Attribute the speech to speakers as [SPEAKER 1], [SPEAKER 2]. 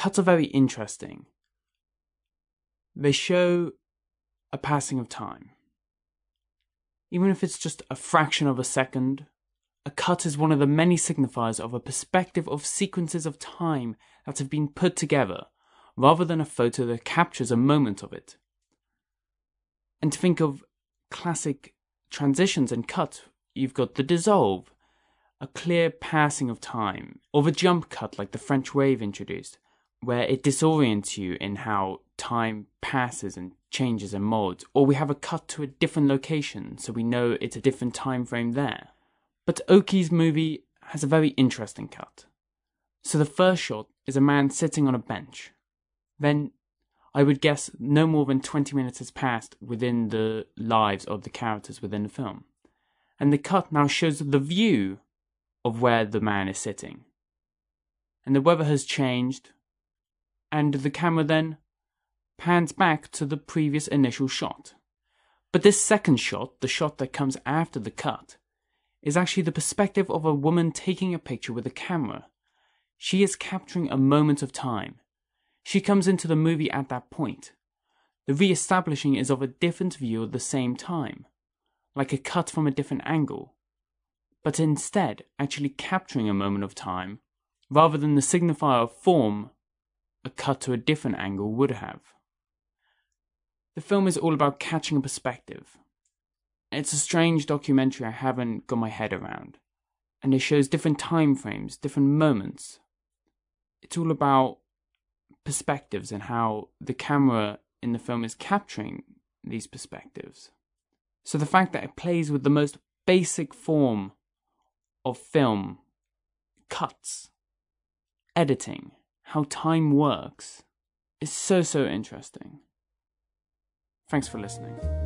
[SPEAKER 1] cuts are very interesting. They show a passing of time. Even if it's just a fraction of a second, a cut is one of the many signifiers of a perspective of sequences of time that have been put together, rather than a photo that captures a moment of it. And to think of classic transitions and cut, you've got the dissolve, a clear passing of time, or the jump cut like the French wave introduced, where it disorients you in how time passes and changes and molds, or we have a cut to a different location so we know it's a different time frame there. But Oki's movie has a very interesting cut. So the first shot is a man sitting on a bench. Then I would guess no more than 20 minutes has passed within the lives of the characters within the film. And the cut now shows the view of where the man is sitting. And the weather has changed, and the camera then pans back to the previous initial shot. But this second shot, the shot that comes after the cut, is actually the perspective of a woman taking a picture with a camera. She is capturing a moment of time. She comes into the movie at that point. The re establishing is of a different view at the same time, like a cut from a different angle, but instead actually capturing a moment of time rather than the signifier of form a cut to a different angle would have. The film is all about catching a perspective. It's a strange documentary I haven't got my head around, and it shows different time frames, different moments. It's all about perspectives and how the camera in the film is capturing these perspectives. So the fact that it plays with the most basic form of film, cuts, editing, how time works, is so, so interesting. Thanks for listening.